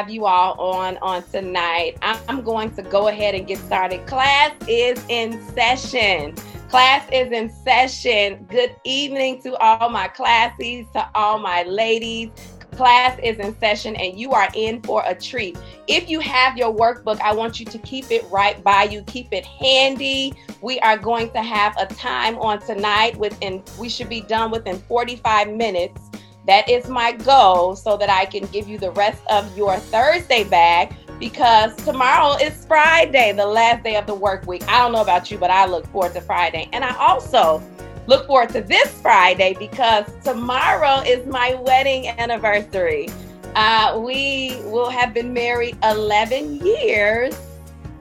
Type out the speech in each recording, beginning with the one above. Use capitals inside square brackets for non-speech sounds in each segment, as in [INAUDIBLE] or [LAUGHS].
have you all on on tonight. I'm going to go ahead and get started. Class is in session. Class is in session. Good evening to all my classies, to all my ladies. Class is in session and you are in for a treat. If you have your workbook, I want you to keep it right by you. Keep it handy. We are going to have a time on tonight within we should be done within 45 minutes. That is my goal so that I can give you the rest of your Thursday bag because tomorrow is Friday, the last day of the work week. I don't know about you, but I look forward to Friday. And I also look forward to this Friday because tomorrow is my wedding anniversary. Uh, we will have been married 11 years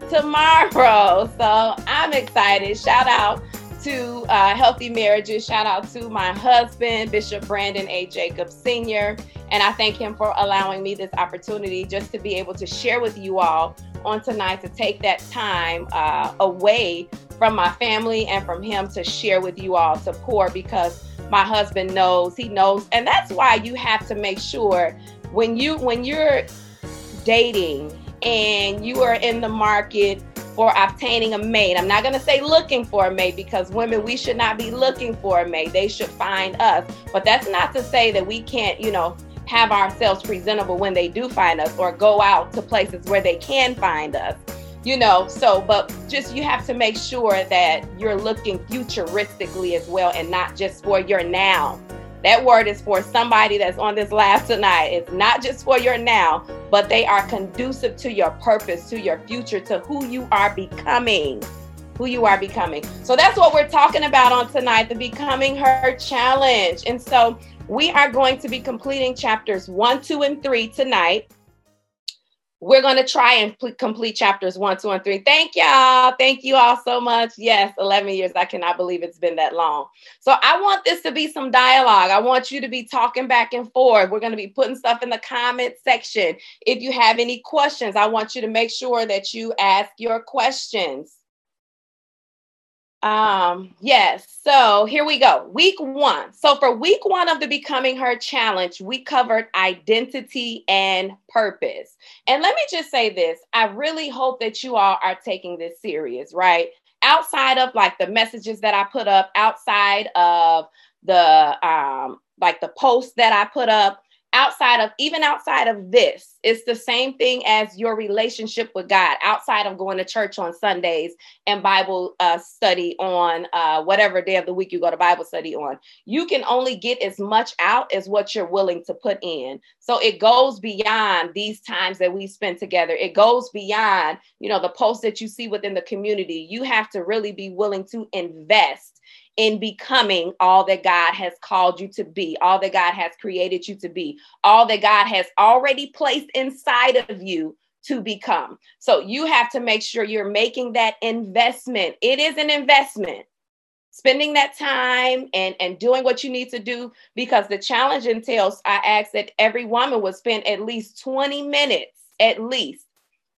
tomorrow. [LAUGHS] So I'm excited. Shout out to uh, Healthy Marriages. Shout out to my husband, Bishop Brandon A. Jacobs Sr. And I thank him for allowing me this opportunity just to be able to share with you all on tonight to take that time uh, away from my family and from him to share with you all to pour because my husband knows he knows and that's why you have to make sure when you when you're dating and you are in the market for obtaining a mate. I'm not going to say looking for a mate because women, we should not be looking for a mate. They should find us. But that's not to say that we can't, you know, have ourselves presentable when they do find us or go out to places where they can find us. You know, so, but just you have to make sure that you're looking futuristically as well and not just for your now. That word is for somebody that's on this live tonight. It's not just for your now, but they are conducive to your purpose, to your future, to who you are becoming. Who you are becoming. So that's what we're talking about on tonight the Becoming Her Challenge. And so we are going to be completing chapters one, two, and three tonight we're going to try and pl- complete chapters one, two, and three. Thank y'all. Thank you all so much. Yes, 11 years. I cannot believe it's been that long. So I want this to be some dialogue. I want you to be talking back and forth. We're going to be putting stuff in the comment section. If you have any questions, I want you to make sure that you ask your questions. Um, yes. So here we go. Week one. So for week one of the Becoming Her challenge, we covered identity and purpose. And let me just say this I really hope that you all are taking this serious, right? Outside of like the messages that I put up, outside of the um, like the posts that I put up, outside of even outside of this it's the same thing as your relationship with god outside of going to church on sundays and bible uh, study on uh, whatever day of the week you go to bible study on. You can only get as much out as what you're willing to put in. So it goes beyond these times that we spend together. It goes beyond you know the posts that you see within the community. You have to really be willing to invest in becoming all that God has called you to be, all that God has created you to be, all that God has already placed inside of you to become. So you have to make sure you're making that investment. It is an investment. Spending that time and, and doing what you need to do because the challenge entails, I ask that every woman would spend at least 20 minutes, at least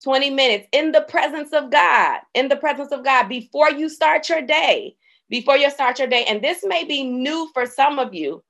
20 minutes in the presence of God, in the presence of God before you start your day before you start your day. And this may be new for some of you.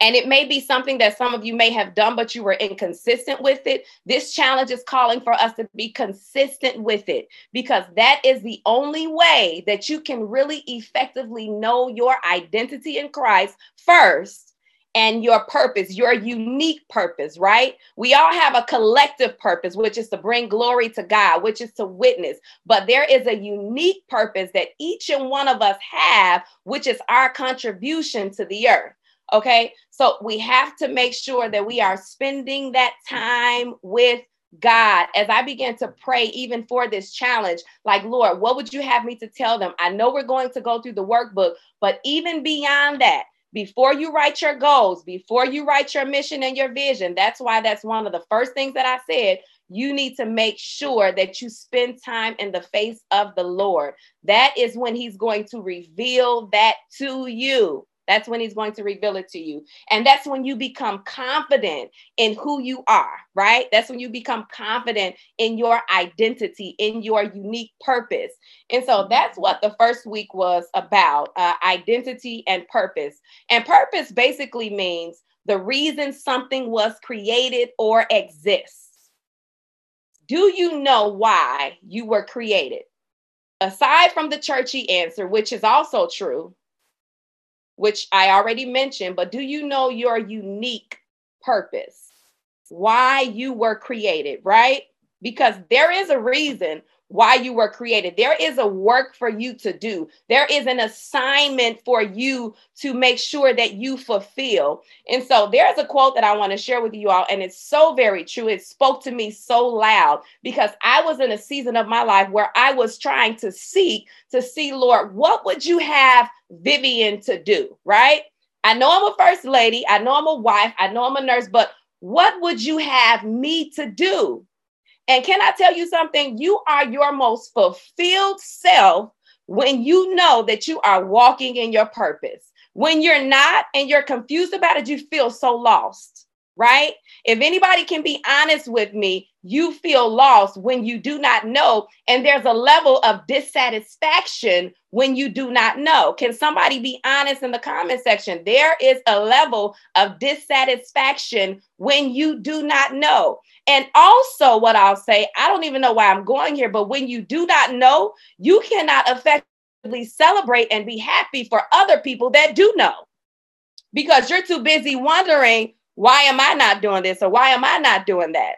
And it may be something that some of you may have done, but you were inconsistent with it. This challenge is calling for us to be consistent with it because that is the only way that you can really effectively know your identity in Christ first and your purpose, your unique purpose, right? We all have a collective purpose, which is to bring glory to God, which is to witness. But there is a unique purpose that each and one of us have, which is our contribution to the earth. Okay. So we have to make sure that we are spending that time with God, as I began to pray, even for this challenge, like, Lord, what would you have me to tell them? I know we're going to go through the workbook, but even beyond that, before you write your goals, before you write your mission and your vision, that's why that's one of the first things that I said. You need to make sure that you spend time in the face of the Lord. That is when He's going to reveal that to you. That's when he's going to reveal it to you. And that's when you become confident in who you are, right? That's when you become confident in your identity, in your unique purpose. And so that's what the first week was about uh, identity and purpose. And purpose basically means the reason something was created or exists. Do you know why you were created? Aside from the churchy answer, which is also true, which I already mentioned, but do you know your unique purpose? Why you were created, right? Because there is a reason why you were created. There is a work for you to do. There is an assignment for you to make sure that you fulfill. And so there's a quote that I want to share with you all, and it's so very true. It spoke to me so loud because I was in a season of my life where I was trying to seek to see, Lord, what would you have Vivian to do? Right? I know I'm a first lady, I know I'm a wife, I know I'm a nurse, but what would you have me to do? And can I tell you something? You are your most fulfilled self when you know that you are walking in your purpose. When you're not and you're confused about it, you feel so lost, right? If anybody can be honest with me, you feel lost when you do not know. And there's a level of dissatisfaction when you do not know. Can somebody be honest in the comment section? There is a level of dissatisfaction when you do not know. And also, what I'll say, I don't even know why I'm going here, but when you do not know, you cannot effectively celebrate and be happy for other people that do know because you're too busy wondering, why am I not doing this or why am I not doing that?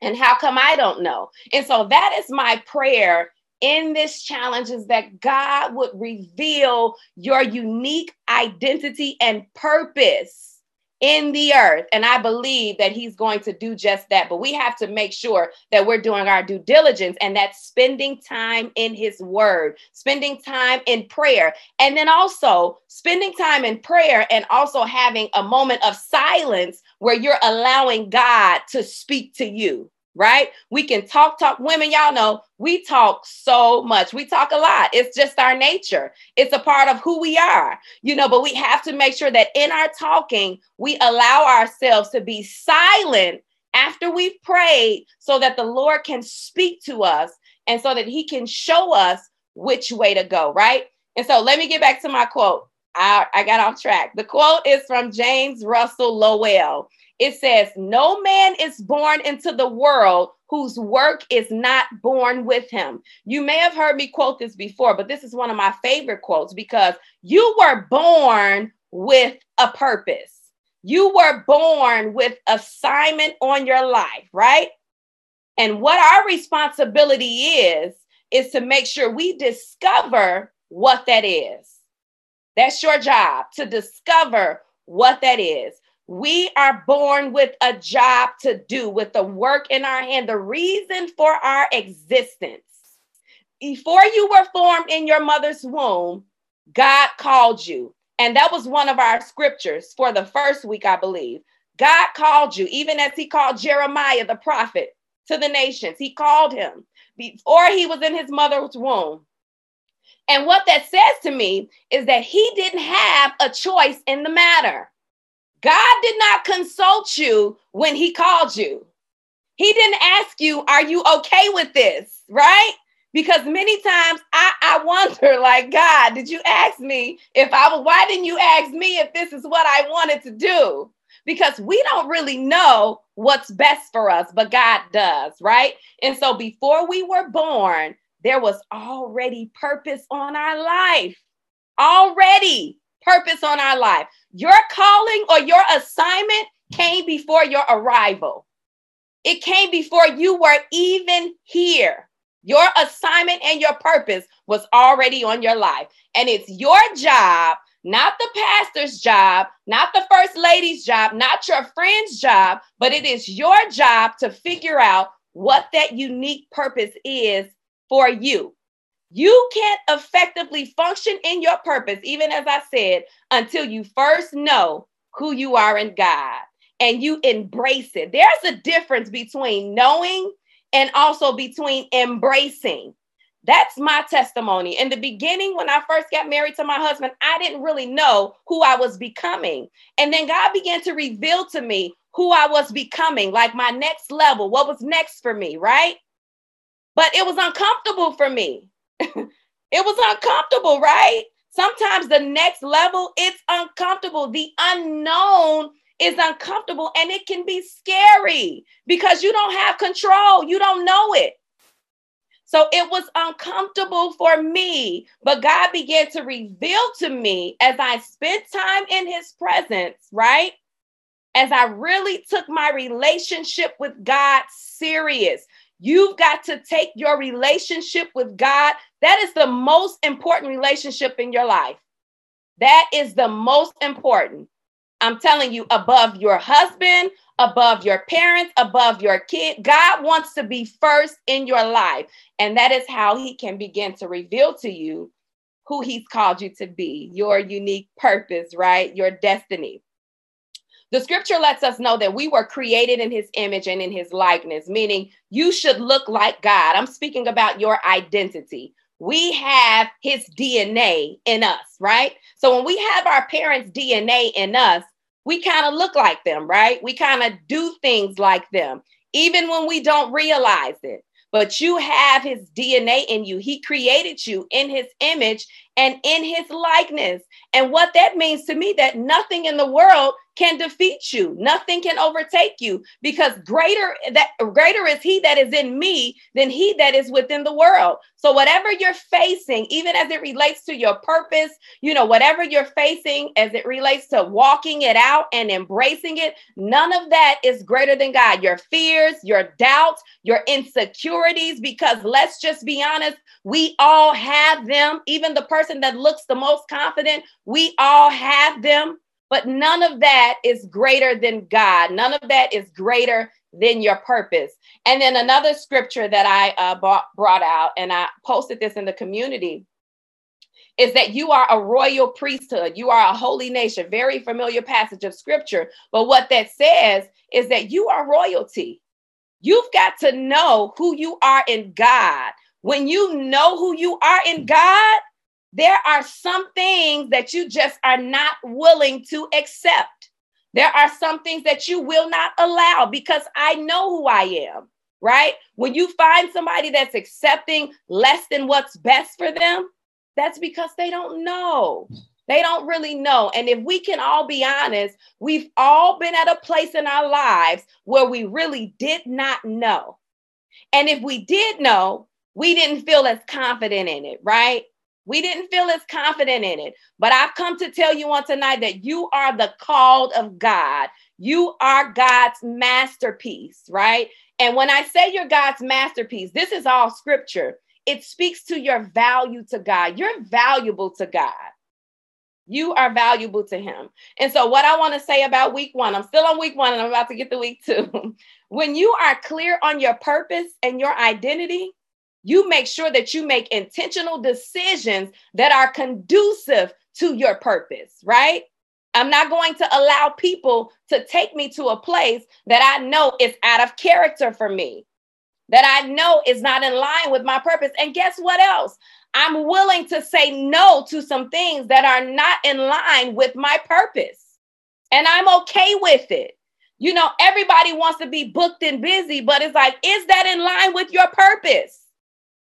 And how come I don't know? And so that is my prayer in this challenge is that God would reveal your unique identity and purpose in the earth. And I believe that he's going to do just that. But we have to make sure that we're doing our due diligence and that's spending time in his word, spending time in prayer, and then also spending time in prayer and also having a moment of silence where you're allowing God to speak to you right? We can talk, talk. Women, y'all know we talk so much. We talk a lot. It's just our nature, it's a part of who we are, you know. But we have to make sure that in our talking, we allow ourselves to be silent after we've prayed so that the Lord can speak to us and so that He can show us which way to go, right? And so let me get back to my quote. I, I got off track. The quote is from James Russell Lowell it says, No man is born into the world whose work is not born with him. You may have heard me quote this before, but this is one of my favorite quotes because you were born with a purpose. You were born with assignment on your life, right? And what our responsibility is, is to make sure we discover what that is. That's your job to discover what that is. We are born with a job to do, with the work in our hand, the reason for our existence. Before you were formed in your mother's womb, God called you. And that was one of our scriptures for the first week, I believe. God called you, even as he called Jeremiah the prophet to the nations. He called him before he was in his mother's womb. And what that says to me is that he didn't have a choice in the matter. God did not consult you when he called you. He didn't ask you, Are you okay with this? Right? Because many times I, I wonder, [LAUGHS] like, God, did you ask me if I was, why didn't you ask me if this is what I wanted to do? Because we don't really know what's best for us, but God does, right? And so before we were born, there was already purpose on our life. Already purpose on our life. Your calling or your assignment came before your arrival. It came before you were even here. Your assignment and your purpose was already on your life. And it's your job, not the pastor's job, not the first lady's job, not your friend's job, but it is your job to figure out what that unique purpose is for you. You can't effectively function in your purpose, even as I said, until you first know who you are in God and you embrace it. There's a difference between knowing and also between embracing. That's my testimony. In the beginning, when I first got married to my husband, I didn't really know who I was becoming. And then God began to reveal to me who I was becoming, like my next level, what was next for me, right? But it was uncomfortable for me. [LAUGHS] it was uncomfortable, right? Sometimes the next level, it's uncomfortable. The unknown is uncomfortable and it can be scary because you don't have control. You don't know it. So it was uncomfortable for me, but God began to reveal to me as I spent time in his presence, right? As I really took my relationship with God serious. You've got to take your relationship with God. That is the most important relationship in your life. That is the most important. I'm telling you, above your husband, above your parents, above your kid. God wants to be first in your life. And that is how he can begin to reveal to you who he's called you to be, your unique purpose, right? Your destiny. The scripture lets us know that we were created in his image and in his likeness, meaning you should look like God. I'm speaking about your identity. We have his DNA in us, right? So when we have our parents' DNA in us, we kind of look like them, right? We kind of do things like them, even when we don't realize it. But you have his DNA in you. He created you in his image and in his likeness. And what that means to me that nothing in the world can defeat you. Nothing can overtake you because greater that greater is he that is in me than he that is within the world. So whatever you're facing, even as it relates to your purpose, you know, whatever you're facing as it relates to walking it out and embracing it, none of that is greater than God. Your fears, your doubts, your insecurities because let's just be honest, we all have them. Even the person that looks the most confident, we all have them. But none of that is greater than God. None of that is greater than your purpose. And then another scripture that I uh, bought, brought out, and I posted this in the community, is that you are a royal priesthood. You are a holy nation. Very familiar passage of scripture. But what that says is that you are royalty. You've got to know who you are in God. When you know who you are in God, there are some things that you just are not willing to accept. There are some things that you will not allow because I know who I am, right? When you find somebody that's accepting less than what's best for them, that's because they don't know. They don't really know. And if we can all be honest, we've all been at a place in our lives where we really did not know. And if we did know, we didn't feel as confident in it, right? We didn't feel as confident in it. But I've come to tell you on tonight that you are the called of God. You are God's masterpiece, right? And when I say you're God's masterpiece, this is all scripture. It speaks to your value to God. You're valuable to God. You are valuable to Him. And so, what I want to say about week one, I'm still on week one and I'm about to get to week two. [LAUGHS] when you are clear on your purpose and your identity, you make sure that you make intentional decisions that are conducive to your purpose, right? I'm not going to allow people to take me to a place that I know is out of character for me, that I know is not in line with my purpose. And guess what else? I'm willing to say no to some things that are not in line with my purpose. And I'm okay with it. You know, everybody wants to be booked and busy, but it's like, is that in line with your purpose?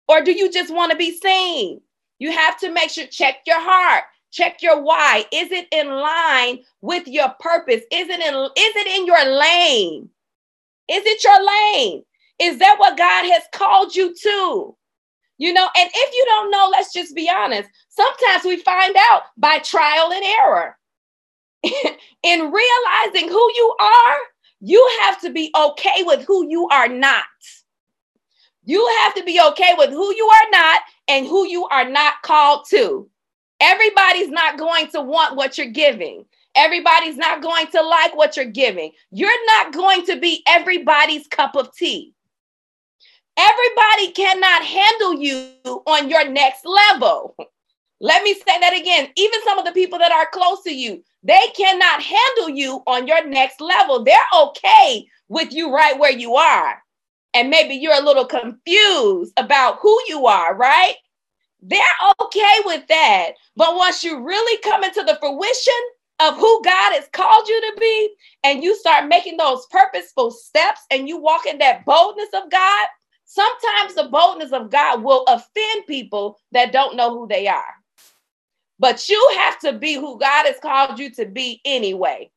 Or do you just want to be seen? You have to make sure, check your heart, check your why. Is it in line with your purpose? Is it in, is it in your lane? Is it your lane? Is that what God has called you to? You know, and if you don't know, let's just be honest. Sometimes we find out by trial and error. [LAUGHS] in realizing who you are, you have to be okay with who you are not. You have to be okay with who you are not and who you are not called to. Everybody's not going to want what you're giving. Everybody's not going to like what you're giving. You're not going to be everybody's cup of tea. Everybody cannot handle you on your next level. Let me say that again. Even some of the people that are close to you, they cannot handle you on your next level. They're okay with you right where you are and maybe you're a little confused about who you are, right? They're okay with that. But once you really come into the fruition of who God has called you to be, and you start making those purposeful steps and you walk in that boldness of God, sometimes the boldness of God will offend people that don't know who they are. But you have to be who God has called you to be anyway.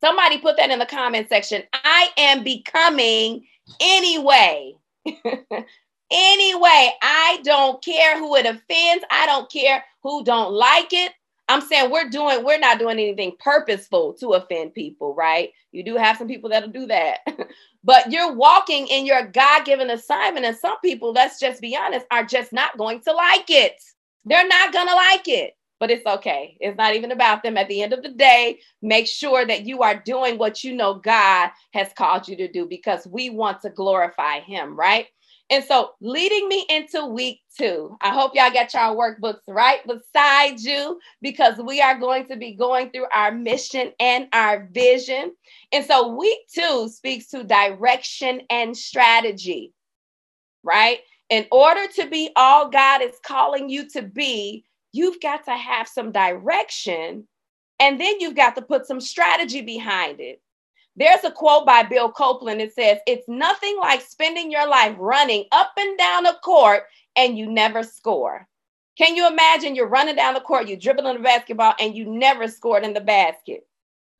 Somebody put that in the comment section. I am becoming anyway. [LAUGHS] anyway, I don't care who it offends. I don't care who don't like it. I'm saying we're doing, we're not doing anything purposeful to offend people, right? You do have some people that'll do that. [LAUGHS] but you're walking in your God-given assignment. And some people, let's just be honest, are just not going to like it. They're not gonna like it but it's okay. It's not even about them. At the end of the day, make sure that you are doing what you know God has called you to do because we want to glorify Him, right? And so, leading me into week two, I hope y'all got y'all workbooks right beside you because we are going to be going through our mission and our vision. And so, week two speaks to direction and strategy, right? In order to be all God is calling you to be, you've got to have some direction and then you've got to put some strategy behind it. There's a quote by Bill Copeland. It says, It's nothing like spending your life running up and down a court and you never score. Can you imagine you're running down the court, you're dribbling the basketball, and you never scored in the basket?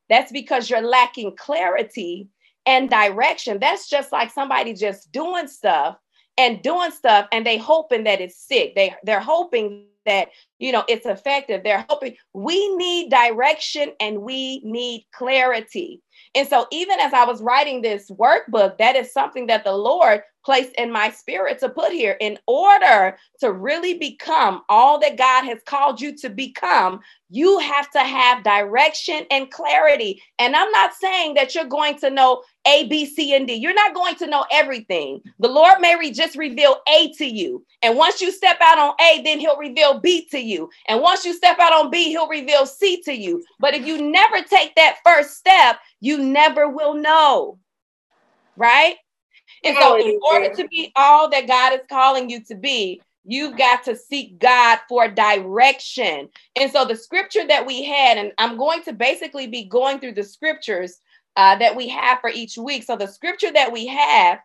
That's because you're lacking clarity and direction. That's just like somebody just doing stuff and doing stuff and they hoping that it's sick. They they're hoping that you know it's effective they're hoping we need direction and we need clarity and so even as i was writing this workbook that is something that the lord placed in my spirit to put here in order to really become all that God has called you to become. You have to have direction and clarity. And I'm not saying that you're going to know A, B, C, and D. You're not going to know everything. The Lord may re- just reveal A to you. And once you step out on A, then He'll reveal B to you. And once you step out on B, He'll reveal C to you. But if you never take that first step, you never will know. Right? And so, in order to be all that God is calling you to be, you've got to seek God for direction. And so, the scripture that we had, and I'm going to basically be going through the scriptures uh, that we have for each week. So, the scripture that we have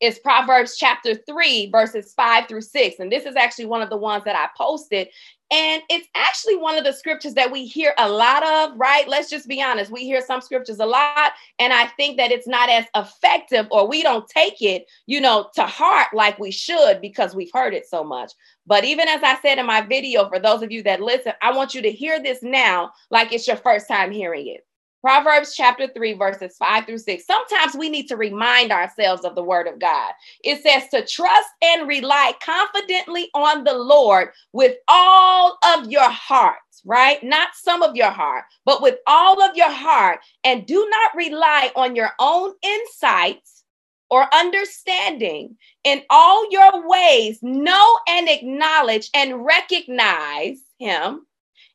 is Proverbs chapter 3, verses 5 through 6. And this is actually one of the ones that I posted and it's actually one of the scriptures that we hear a lot of, right? Let's just be honest. We hear some scriptures a lot, and I think that it's not as effective or we don't take it, you know, to heart like we should because we've heard it so much. But even as I said in my video, for those of you that listen, I want you to hear this now like it's your first time hearing it. Proverbs chapter 3, verses 5 through 6. Sometimes we need to remind ourselves of the word of God. It says to trust and rely confidently on the Lord with all of your heart, right? Not some of your heart, but with all of your heart. And do not rely on your own insights or understanding. In all your ways, know and acknowledge and recognize Him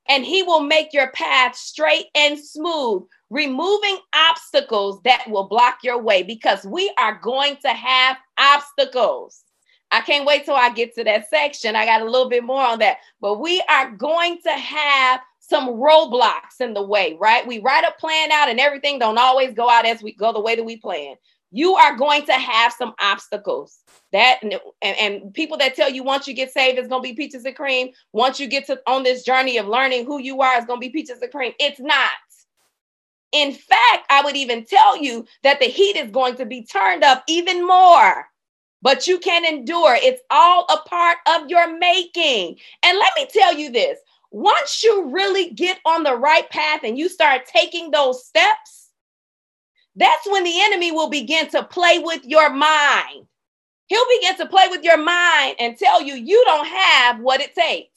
and he will make your path straight and smooth, removing obstacles that will block your way because we are going to have obstacles. I can't wait till I get to that section. I got a little bit more on that, but we are going to have some roadblocks in the way, right? We write a plan out and everything don't always go out as we go the way that we plan you are going to have some obstacles. That and, and, people that tell you once you get saved it's going to be peaches and cream. Once you get to on this journey of learning who you are it's going to be peaches and cream. It's not. In fact i would even tell you that the heat is going to be turned up even more but you can endure. It's all a part of your making. And let me tell you this. Once you really get on the right path and you start taking those steps that's when the enemy will begin to play with your mind. He'll begin to play with your mind and tell you you don't have what it takes.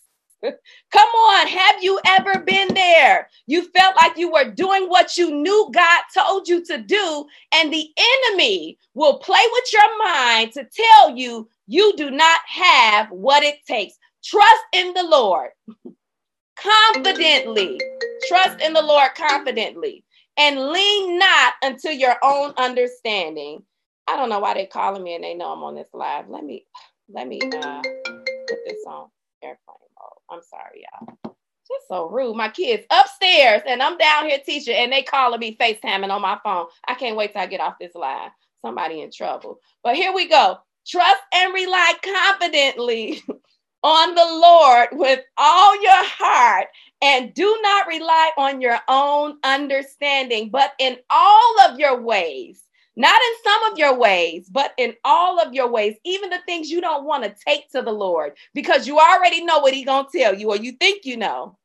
[LAUGHS] Come on, have you ever been there? You felt like you were doing what you knew God told you to do, and the enemy will play with your mind to tell you you do not have what it takes. Trust in the Lord [LAUGHS] confidently. Trust in the Lord confidently and lean not unto your own understanding. I don't know why they're calling me and they know I'm on this live. Let me let me uh put this on airplane mode. I'm sorry, y'all. Just so rude. My kids upstairs and I'm down here teaching and they calling me FaceTiming on my phone. I can't wait till I get off this live. Somebody in trouble. But here we go. Trust and rely confidently [LAUGHS] on the Lord with all your heart And do not rely on your own understanding, but in all of your ways, not in some of your ways, but in all of your ways, even the things you don't want to take to the Lord because you already know what He's going to tell you or you think you know.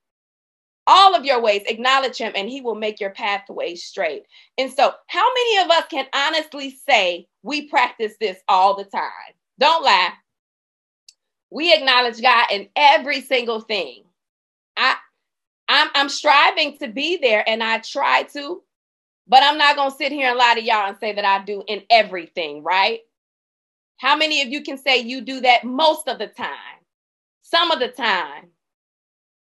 All of your ways, acknowledge Him and He will make your pathway straight. And so, how many of us can honestly say we practice this all the time? Don't lie. We acknowledge God in every single thing. I, I'm, I'm striving to be there and I try to, but I'm not going to sit here and lie to y'all and say that I do in everything, right? How many of you can say you do that most of the time, some of the time?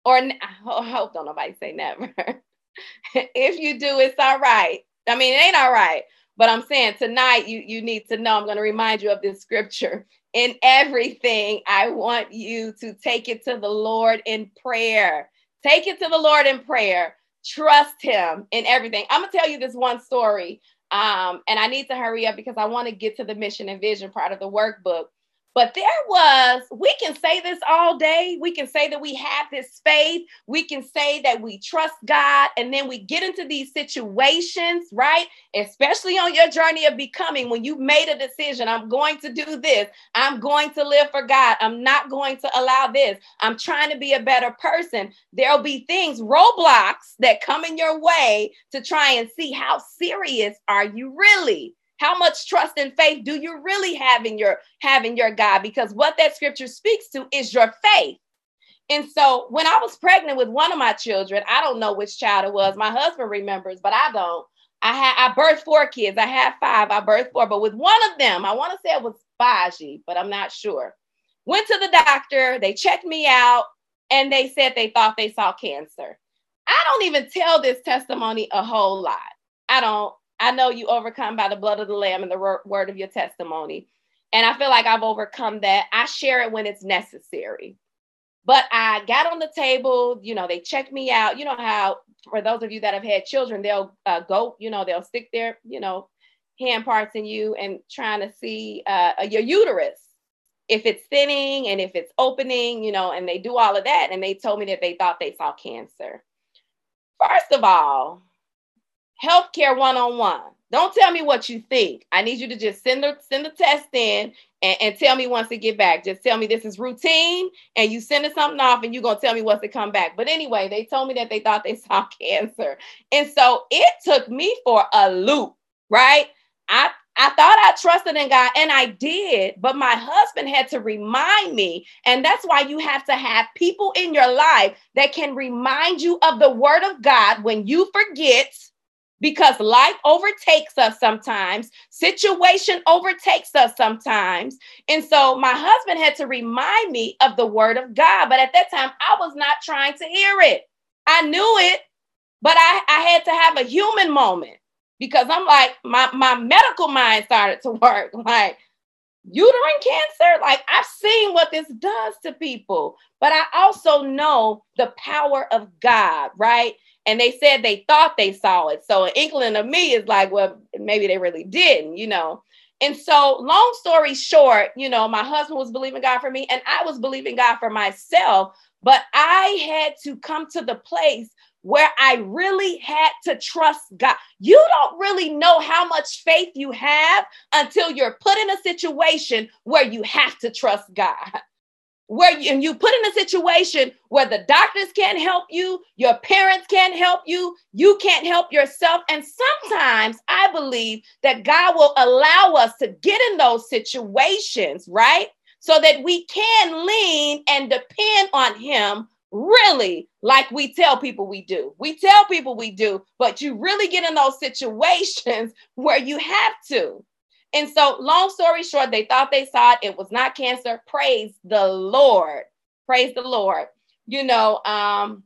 Or I hope don't nobody say never. [LAUGHS] if you do, it's all right. I mean, it ain't all right. But I'm saying tonight you you need to know. I'm going to remind you of this scripture. In everything, I want you to take it to the Lord in prayer. Take it to the Lord in prayer. Trust Him in everything. I'm gonna tell you this one story, um, and I need to hurry up because I want to get to the mission and vision part of the workbook. But there was, we can say this all day. We can say that we have this faith. We can say that we trust God. And then we get into these situations, right? Especially on your journey of becoming, when you made a decision, I'm going to do this. I'm going to live for God. I'm not going to allow this. I'm trying to be a better person. There'll be things, roadblocks that come in your way to try and see how serious are you really? How much trust and faith do you really have in your having your God? Because what that scripture speaks to is your faith. And so when I was pregnant with one of my children, I don't know which child it was. My husband remembers, but I don't. I had I birthed four kids. I had five. I birthed four, but with one of them, I want to say it was Baji, but I'm not sure. Went to the doctor. They checked me out, and they said they thought they saw cancer. I don't even tell this testimony a whole lot. I don't. I know you overcome by the blood of the Lamb and the word of your testimony. And I feel like I've overcome that. I share it when it's necessary. But I got on the table, you know, they checked me out. You know how, for those of you that have had children, they'll uh, go, you know, they'll stick their, you know, hand parts in you and trying to see uh, your uterus if it's thinning and if it's opening, you know, and they do all of that. And they told me that they thought they saw cancer. First of all, healthcare one on one. Don't tell me what you think. I need you to just send the send the test in and, and tell me once it get back. Just tell me this is routine, and you sending something off, and you're gonna tell me once it come back. But anyway, they told me that they thought they [LAUGHS] saw cancer, and so it took me for a loop. Right? I I thought I trusted in God and I did, but my husband had to remind me. And that's why you have to have people in your life that can remind you of the word of God when you forget because life overtakes us sometimes, situation overtakes us sometimes. And so my husband had to remind me of the word of God. But at that time, I was not trying to hear it. I knew it, but I, I had to have a human moment because I'm like, my, my medical mind started to [LAUGHS] work. Like, uterine cancer, like, I've seen what this does to people, but I also know the power of God, right? And they said they thought they saw it. So an inkling of me is like, well, maybe they really didn't, you know. And so, long story short, you know, my husband was believing God for me, and I was believing God for myself. But I had to come to the place where I really had to trust God. You don't really know how much faith you have until you're put in a situation where you have to trust God where you, and you put in a situation where the doctors can't help you, your parents can't help you, you can't help yourself. And sometimes I believe that God will allow us to get in those situations, right? So that we can lean and depend on Him really like we tell people we do. We tell people we do, but you really get in those situations [LAUGHS] where you have to. And so, long story short, they thought they saw it. It was not cancer. Praise the Lord. Praise the Lord. You know, um,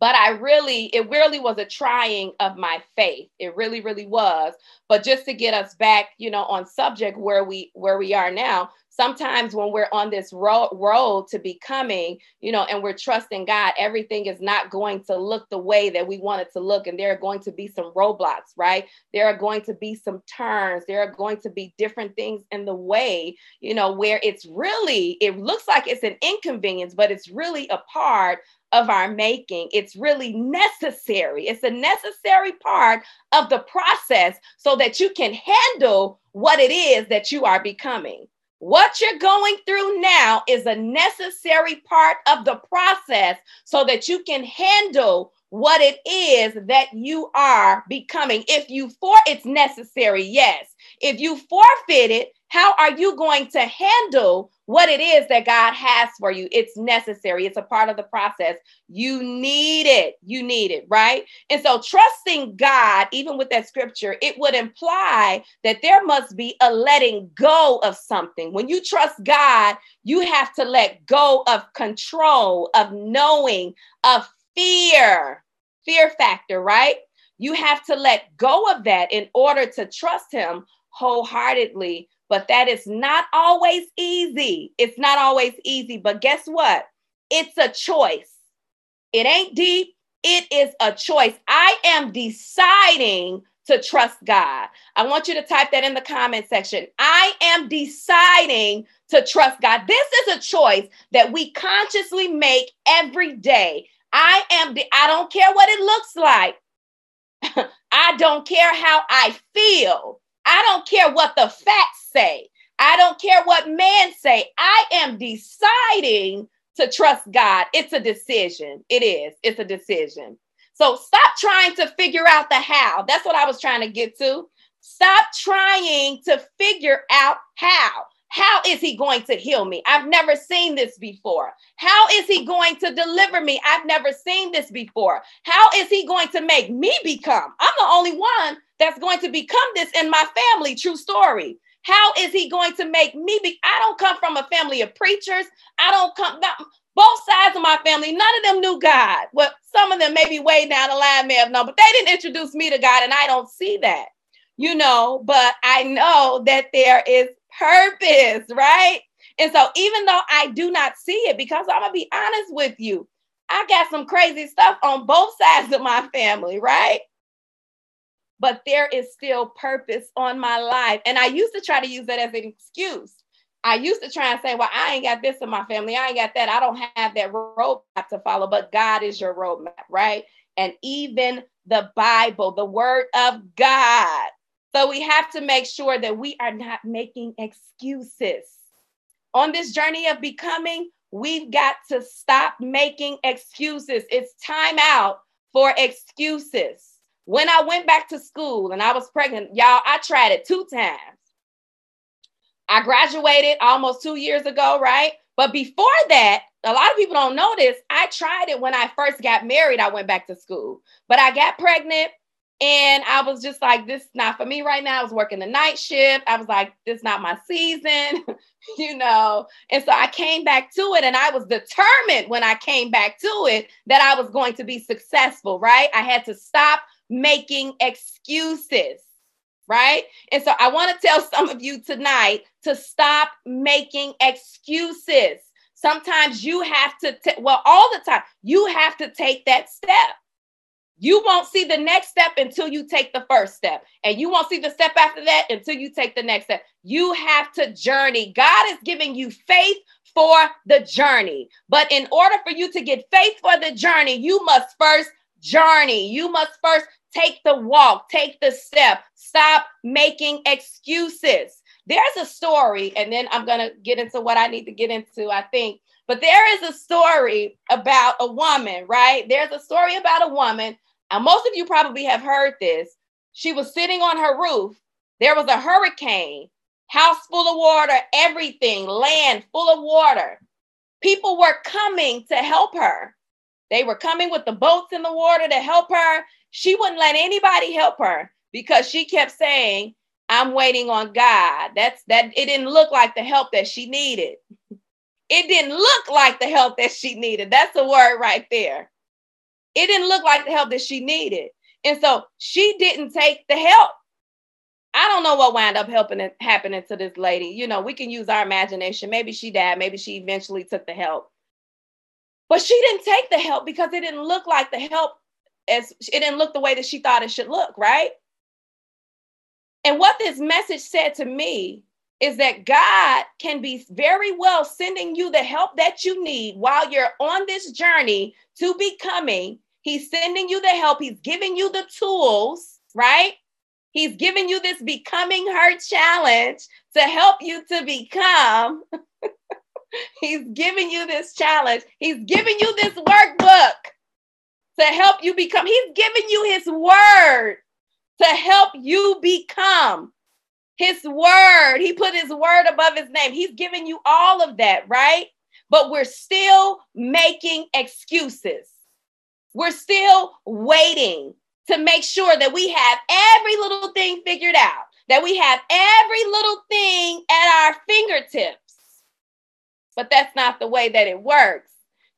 but I really, it really was a trying of my faith. It really, really was. But just to get us back, you know, on subject where we where we are now, sometimes when we're on this road, road to becoming, you know, and we're trusting God, everything is not going to look the way that we want it to look. And there are going to be some roadblocks, right? There are going to be some turns. There are going to be different things in the way, you know, where it's really, it looks like it's an inconvenience, but it's really a part of our making. It's really necessary. It's a necessary part of the process so that you can handle what it is that you are becoming. What you're going through now is a necessary part of the process so that you can handle what it is that you are becoming. If you for it's necessary, yes. If you forfeit it, how are you going to handle what it is that God has for you. It's necessary, it's a part of the process. You need it. You need it, right? And so, trusting God, even with that scripture, it would imply that there must be a letting go of something. When you trust God, you have to let go of control, of knowing, of fear, fear factor, right? You have to let go of that in order to trust Him wholeheartedly but that is not always easy. It's not always easy, but guess what? It's a choice. It ain't deep, it is a choice. I am deciding to trust God. I want you to type that in the comment section. I am deciding to trust God. This is a choice that we consciously make every day. I am de- I don't care what it looks like. [LAUGHS] I don't care how I feel. I don't care what the facts say. I don't care what man say. I am deciding to trust God. It's a decision. It is. It's a decision. So stop trying to figure out the how. That's what I was trying to get to. Stop trying to figure out how. How is he going to heal me? I've never seen this before. How is he going to deliver me? I've never seen this before. How is he going to make me become? I'm the only one that's going to become this in my family. True story. How is he going to make me be? I don't come from a family of preachers. I don't come, not, both sides of my family, none of them knew God. Well, some of them maybe way down the line may have known, but they didn't introduce me to God, and I don't see that, you know. But I know that there is purpose, right? And so, even though I do not see it, because I'm gonna be honest with you, I got some crazy stuff on both sides of my family, right? But there is still purpose on my life. And I used to try to use that as an excuse. I used to try and say, well, I ain't got this in my family. I ain't got that. I don't have that roadmap to follow, but God is your roadmap, right? And even the Bible, the word of God, so we have to make sure that we are not making excuses. On this journey of becoming, we've got to stop making excuses. It's time out for excuses. When I went back to school and I was pregnant, y'all, I tried it two times. I graduated almost two years ago, right? But before that, a lot of people don't know this. I tried it when I first got married. I went back to school, but I got pregnant and I was just like, this is not for me right now. I was working the night shift. I was like, this is not my season, [LAUGHS] you know. And so I came back to it and I was determined when I came back to it that I was going to be successful, right? I had to stop making excuses, right? And so I want to tell [LAUGHS] some of you tonight to stop making excuses. Sometimes you have to, t- well, all the time, you have to take that step. You won't see the next step until you take the first step. And you won't see the step after that until you take the next step. You have to journey. God is giving you faith for the journey. But in order for you to get faith for the journey, you must first journey. You must first take the walk, take the step. Stop making excuses. There's a story, and then I'm going to get into what I need to get into, I think. But there is a story about a woman, right? There's a story about a woman and most of you probably have heard this. She was sitting on her roof. There was a hurricane, house full of water, everything, land full of water. People were coming to help her. They were coming with the boats in the water to help her. She wouldn't let anybody help her because she kept saying, I'm waiting on God. That's that it didn't look like the help that she needed. [LAUGHS] It didn't look like the help that she needed. That's a word right there. It didn't look like the help that she needed. And so she didn't take the help. I don't know what wound up helping happening to this lady. You know, we can use our imagination. Maybe she died. Maybe she eventually took the help. But she didn't take the help because it didn't look like the help as it didn't look the way that she thought it should look, right? And what this message said to me is that God can be very well sending you the help that you need while you're on this journey to becoming. He's sending you the help, He's giving you the tools, right? He's giving you this becoming her challenge to help you to become. [LAUGHS] He's giving you this challenge. He's giving you this workbook to help you become. He's giving you his word to help you become his word. He put his word above his name. He's giving you all of that, right? But we're still making excuses. We're still waiting to make sure that we have every little thing figured out, that we have every little thing at our fingertips. But that's not the way that it works.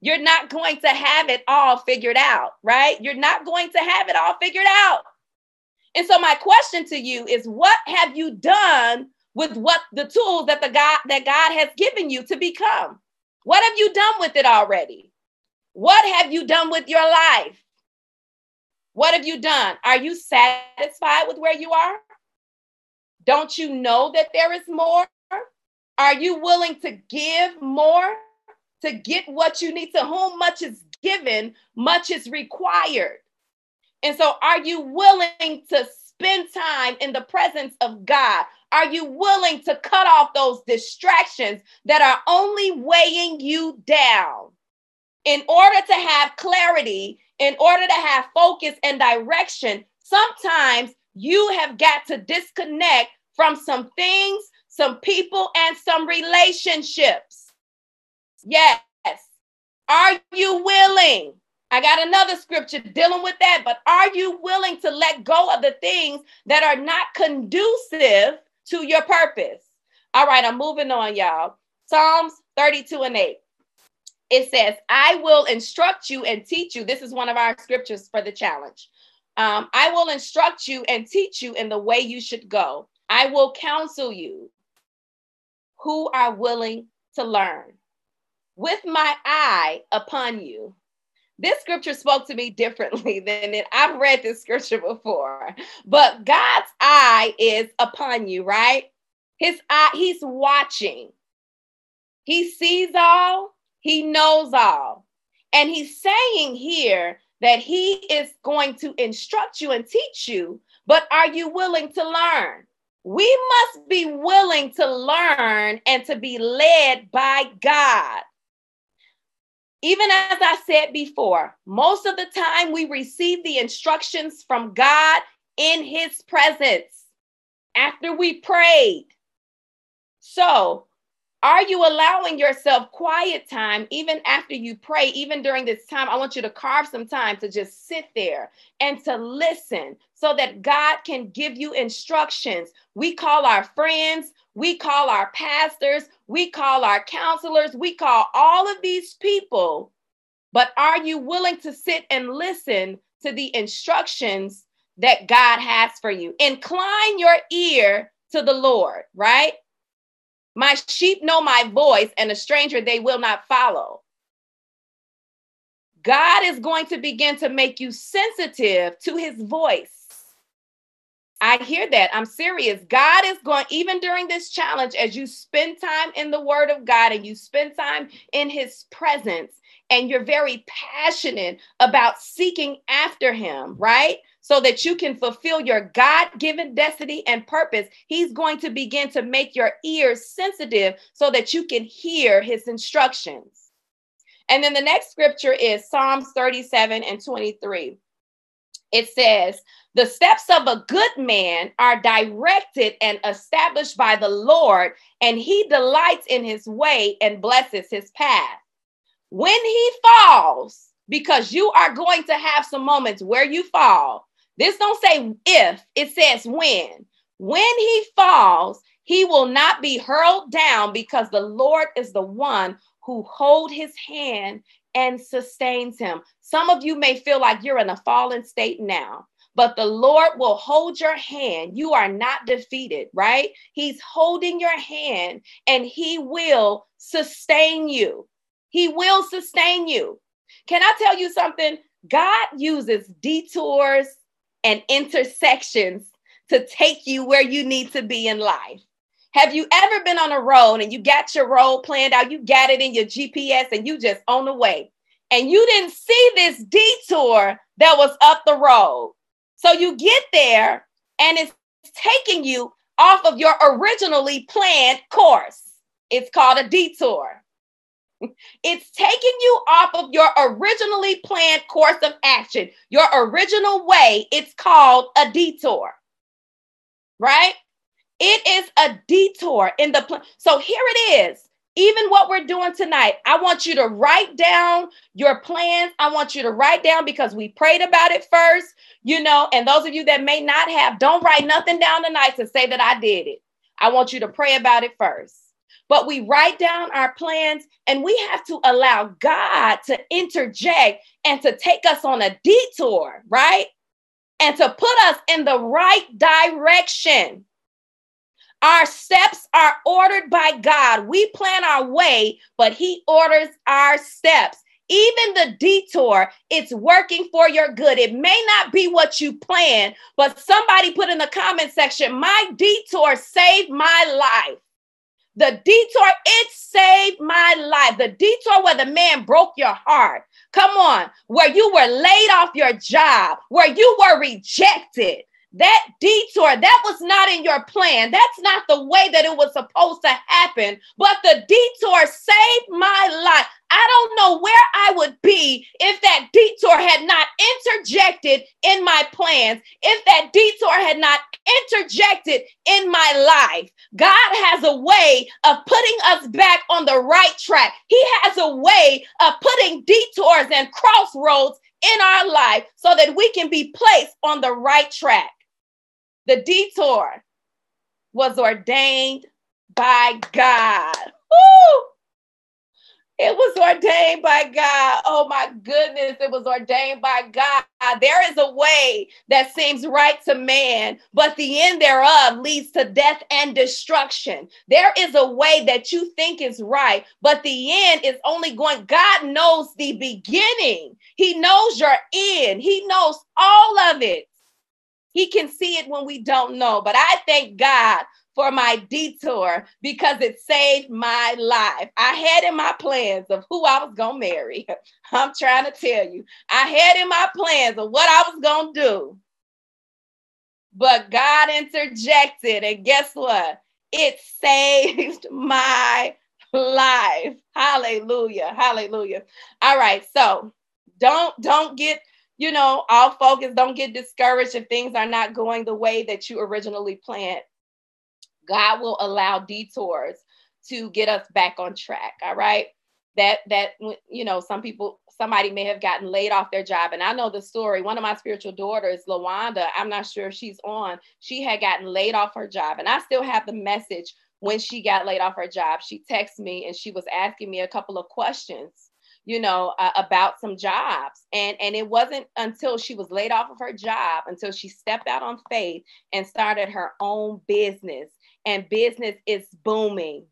You're not going to have it all figured out, right? You're not going to have it all figured out. And so my question to you is what have you done with what the tools that the God that God has given you to become? What have you done with it already? What have you done with your life? What have you done? Are you satisfied with where you are? Don't you know that there is more? Are you willing to give more to get what you need? To whom much is given, much is required. And so, are you willing to spend time in the presence of God? Are you willing to cut off those distractions that are only weighing you down? In order to have clarity, in order to have focus and direction, sometimes you have got to disconnect from some things, some people, and some relationships. Yes. Are you willing I got another scripture dealing with that, but are you willing to let go of the things that are not conducive to your purpose? All right, I'm moving on, y'all. Psalms 32 and 8. It says, I will instruct you and teach you. This is one of our scriptures for the challenge. Um, I will instruct you and teach you in the way you should go. I will counsel you who are willing to learn. With my eye upon you, this scripture spoke to me differently [LAUGHS] than it. I've read this scripture before, but God's eye is upon you, right? His eye, he's watching. He sees all, he knows all. And he's saying here that he is going to instruct you and teach you, but are you willing to learn? We must be willing to learn and to be led by God even as I said before, most of the time we receive the instructions from God in His presence after we prayed. So, are you allowing yourself quiet time even after you pray? Even during this time, I want you to carve some time to just sit there and to listen so that God can give you instructions. We call our friends, we call our pastors, we call our counselors, we call all of these people. But are you willing to sit and listen to the instructions that God has for you? Incline your ear to the Lord, right? My sheep know my voice, and a stranger they will not follow. God is going to begin to make you sensitive to his voice. I hear that. I'm serious. God is going, even during this challenge, as you spend time in the Word of God and you spend time in His presence, and you're very passionate about seeking after Him, right? So that you can fulfill your God given destiny and purpose, He's going to begin to make your ears sensitive so that you can hear His instructions. And then the next scripture is Psalms 37 and 23. It says, the steps of a good man are directed and established by the Lord, and he delights in his way and blesses his path. When he falls, because you are going to have some moments where you fall. This don't say if, it says when. When he falls, he will not be hurled down because the Lord is the one who hold his hand and sustains him. Some of you may feel like you're in a fallen state now but the Lord will hold your hand. You are not defeated, right? He's holding your hand and He will sustain you. He will sustain you. Can I tell you something? God uses detours and intersections to take you where you need to be in life. Have you ever been on a road and you got your road planned out? You got it in your GPS and you just on the way. And you didn't see this detour that was up the road. So you get there and it's taking you off of your originally planned course. It's called a detour. It's taking you off of your originally planned course of action, your original way. It's called a detour, right? It is a detour in the plan. So here it is. Even what we're doing tonight, I want you to write down your plans. I want you to write down because we prayed about it first, you know. And those of you that may not have, don't write nothing down tonight to say that I did it. I want you to pray about it first. But we write down our plans and we have to allow God to interject and to take us on a detour, right? And to put us in the right direction. Our steps are ordered by God. We plan our way, but He orders our steps. Even the detour, it's working for your good. It may not be what you plan, but somebody put in the comment section, my detour saved my life. The detour, it saved my life. The detour where the man broke your heart. Come on, where you were laid off your job, where you were rejected, that detour, that was not in your plan. That's not the way that it was supposed to happen. But the detour saved my life. I don't know where I would be if that detour had not interjected in my plans, if that detour had not interjected in my life. God has a way of putting us back on the right track. He has a way of putting detours and crossroads in our life so that we can be placed on the right track. The detour was ordained by God. Woo! It was ordained by God. Oh my goodness, it was ordained by God. There is a way that seems right to man, but the end thereof leads to death and destruction. There is a way that you think is right, but the end is only going. God knows the beginning, He knows your end, He knows all of it. He can see it when we don't know. But I thank God for my detour because it saved my life. I had in my plans of who I was going to marry. [LAUGHS] I'm trying to tell you, I had in my plans of what I was going to do. But God interjected, and guess what? It [LAUGHS] saved my life. Hallelujah. Hallelujah. All right. So don't don't get you know, all focus, don't get discouraged if things are not going the way that you originally planned. God will allow detours to get us back on track. All right. That, that, you know, some people, somebody may have gotten laid off their job. And I know the story. One of my spiritual daughters, Lawanda, I'm not sure if she's on, she had gotten laid off her job. And I still have the message when she got laid off her job. She texted me and she was asking me a couple of questions you know, uh, about some jobs. And, and it wasn't until she was laid off of her job, until she stepped out on faith and started her own business. And business is booming.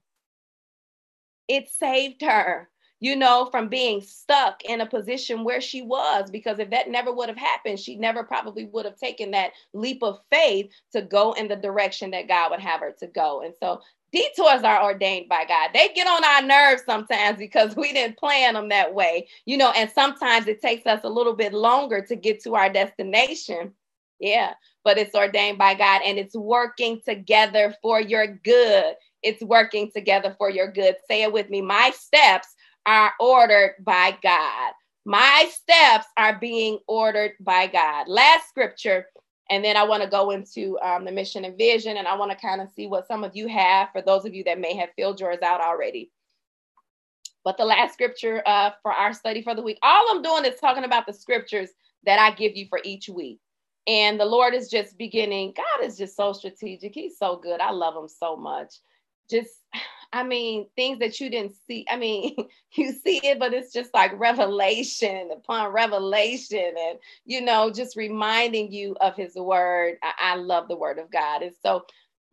It saved her, you know, from being stuck in a position where she was. Because if that never would have happened, she never probably would have taken that leap of faith to go in the direction that God would have her to go. And so detours are ordained by God. They get on our nerves sometimes because we didn't plan them that way, you know, and sometimes it takes us a little bit longer to get to our destination. Yeah, but it's ordained by God and it's working together for your good. It's working together for your good. Say it with me. My steps are ordered by God. My steps are being ordered by God. Last scripture and then I want to go into um, the mission and vision, and I want to kind of see what some of you have for those of you that may have filled yours out already. But the last scripture uh, for our study for the week, all I'm doing is talking about the scriptures that I give you for each week. And the Lord is just beginning. God is just so strategic. He's so good. I love him so much. Just I mean, things that you didn't see. I mean, [LAUGHS] you see it, but it's just like revelation upon revelation, and you know, just reminding you of His word. I, I love the Word of God, and so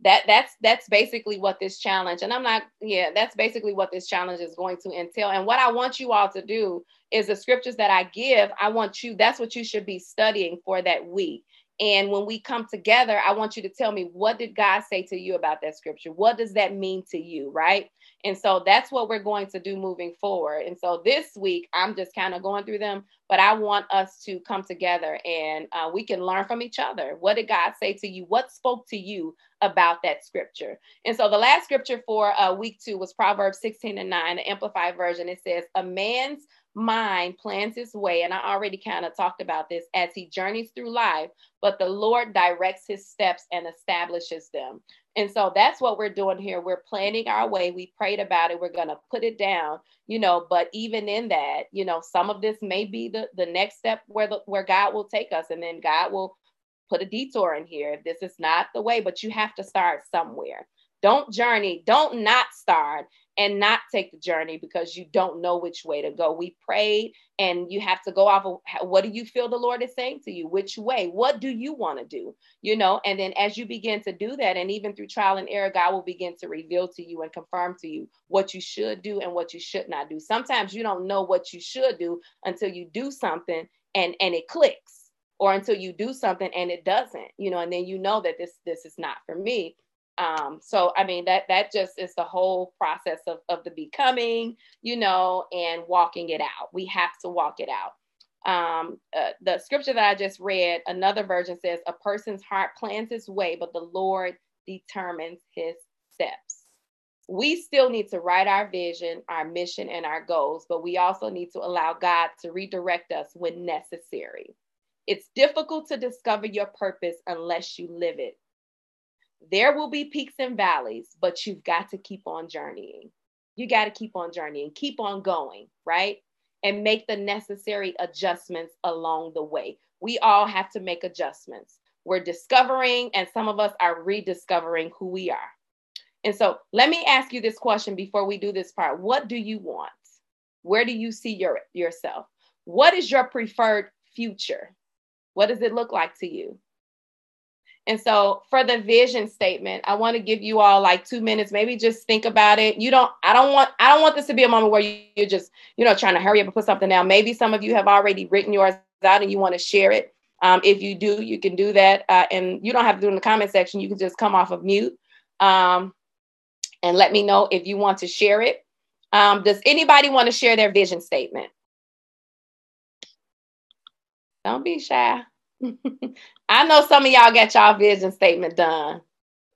that that's that's basically what this challenge. And I'm not, yeah, that's basically what this challenge is going to entail. And what I want you all to do is the scriptures that I give. I want you. That's what you should be studying for that week And when we come together, I want you to tell me what did God say to you about that scripture? What does that mean to you, right? And so that's what we're going to do moving forward. And so this week, I'm just kind of going through them, but I want us to come together and uh, we can learn from each other. What did God say to you? What spoke to you about that scripture? And so the last scripture for uh, week two was Proverbs 16 and 9, the Amplified Version. It says, A man's mind plans his way, and I already kind of talked about this as he journeys through life, but the Lord directs his steps and establishes them. And so that's what we're doing here. We're planning our way. We prayed about it. We're going to put it down, you know, but even in that, you know, some of this may be the, the next step where the, where God will take us and then God will put a detour in here. If this is not the way, but you have to start somewhere. Don't journey, don't not start and not take the journey because you don't know which way to go. We prayed, and you have to go off of what do you feel the Lord is saying to you? Which way? What do you want to do? You know, and then as you begin to do that, and even through trial and error, God will begin to reveal to you and confirm to you what you should do and what you should not do. Sometimes you don't know what you should do until you do something and and it clicks or until you do something and it doesn't you know and then you know that this this is not for me um so i mean that that just is the whole process of, of the becoming you know and walking it out. We have to walk it out. Um uh, the scripture that i just read another version says a person's heart plans his way but the lord determines his steps. We still need to write our vision our mission and our goals but we also need to allow god to redirect us when necessary. It's difficult to discover your purpose unless you live it there will be peaks and valleys, but you've got to keep on journeying. You got to keep on journeying, keep on going, right? And make the necessary adjustments along the way. We all have to make adjustments. We're discovering, and some of us are rediscovering who we are. And so let me ask you this question before we do this part. What do you want? Where do you see your, yourself? What is your preferred future? What does it look like to you? And so for the vision statement, I want to give you all like two minutes, maybe just think about it. You don't, I don't want, I don't want this to be a moment where you, you're just, you know, trying to hurry up and put something down. Maybe some of you have already written yours out and you want to share it. Um, if you do, you can do that. Uh, and you don't have to do it in the comment section. You can just come off of mute um, and let me know if you want to share it. Um, does anybody want to share their vision statement? Don't be shy. I know some of y'all got y'all vision statement done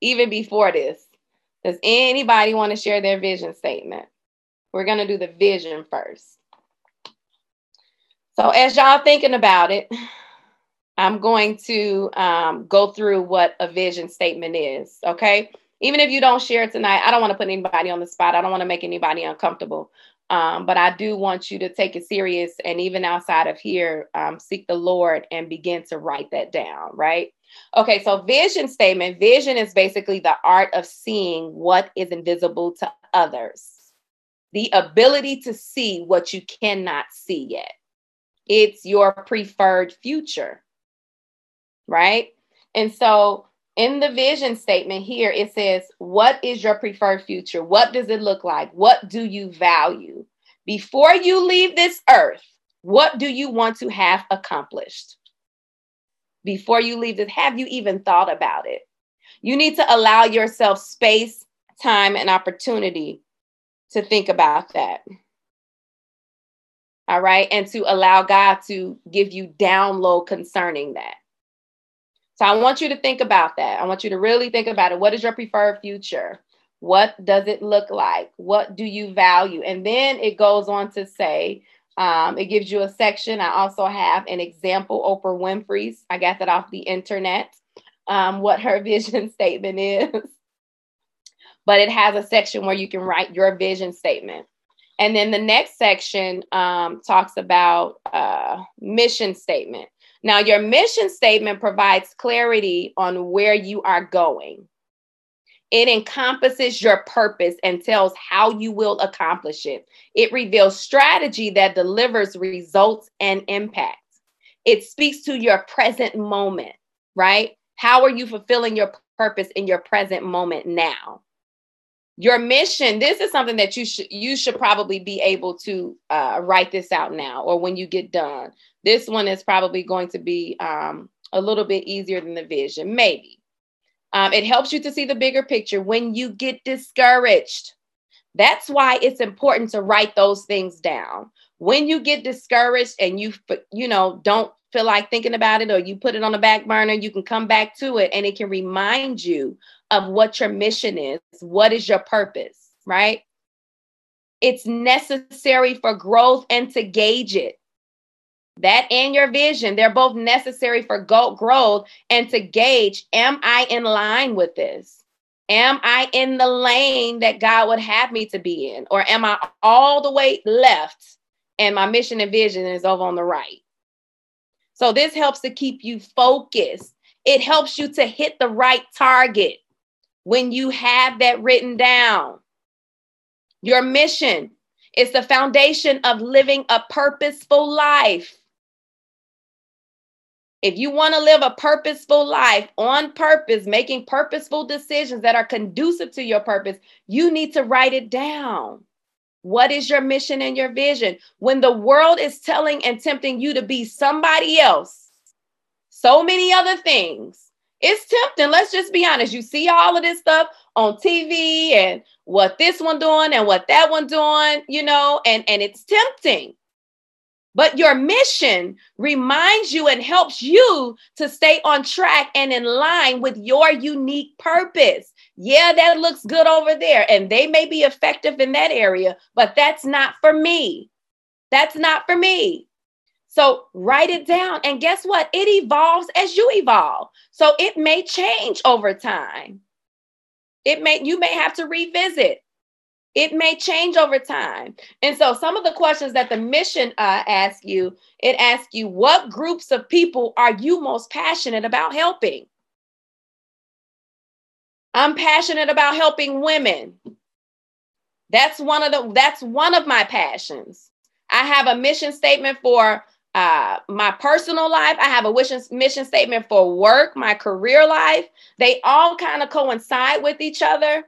even before this. Does anybody want to share their vision statement? We're going to do the vision first. So, as y'all thinking about it, I'm going to um, go through what a vision statement is. Okay. Even if you don't share tonight, I don't want to put anybody on the spot. I don't want to make anybody uncomfortable. Um, but I do want you to take it serious and even outside of here, um, seek the Lord and begin to write that down, right? Okay, so vision statement vision is basically the art of seeing what is invisible to others, the ability to see what you cannot see yet. It's your preferred future, right? And so in the vision statement here, it says, What is your preferred future? What does it look like? What do you value? Before you leave this earth, what do you want to have accomplished? Before you leave this, have you even thought about it? You need to allow yourself space, time, and opportunity to think about that. All right. And to allow God to give you download concerning that. So I want you to think about that. I want you to really think about it. What is your preferred future? What does it look like? What do you value? And then it goes on to say, um, it gives you a section. I also have an example, Oprah Winfrey's. I got that off the internet, um, what her [LAUGHS] vision statement is. But it has a section where you can write your vision statement. And then the next section um, talks about uh, mission statement. Now, your mission statement provides clarity on where you are going. It encompasses your purpose and tells how you will accomplish it. It reveals strategy that delivers results and impact. It speaks to your present moment, right? How are you fulfilling your purpose in your present moment now? Your mission, this is something that you should you should probably be able to uh, write this out now or when you get done. This one is probably going to be um, a little bit easier than the vision, maybe. Um, it helps you to see the bigger picture when you get discouraged. That's why it's important to write those things down. When you get discouraged and you, you know, don't feel like thinking about it or you put it on the back burner, you can come back to it and it can remind you of what your mission is. What is your purpose, right? It's necessary for growth and to gauge it. That and your vision, they're both necessary for growth and to gauge am I in line with this? Am I in the lane that God would have me to be in? Or am I all the way left and my mission and vision is over on the right? So this helps to keep you focused. It helps you to hit the right target when you have that written down. Your mission is the foundation of living a purposeful life. If you want to live a purposeful life on purpose, making purposeful decisions that are conducive to your purpose, you need to write it down. What is your mission and your vision? When the world is telling and tempting you to be somebody else, so many other things, it's tempting. Let's just be honest. You see all of this stuff on TV and what this one doing and what that one doing, you know, and and it's tempting. But your mission reminds you and helps you to stay on track and in line with your unique purpose. Yeah, that looks good over there, and they may be effective in that area, but that's not for me. That's not for me. So write it down. And guess what? It evolves as you evolve. So it may change over time. It may, you may have to revisit. It may change over time. And so some of the questions that the mission uh, asks you, it asks you, what groups of people are you most passionate about helping? I'm passionate about helping women. That's one of the that's one of my passions. I have a mission statement for uh, my personal life. I have a mission, mission statement for work, my career life. They all kind of coincide with each other.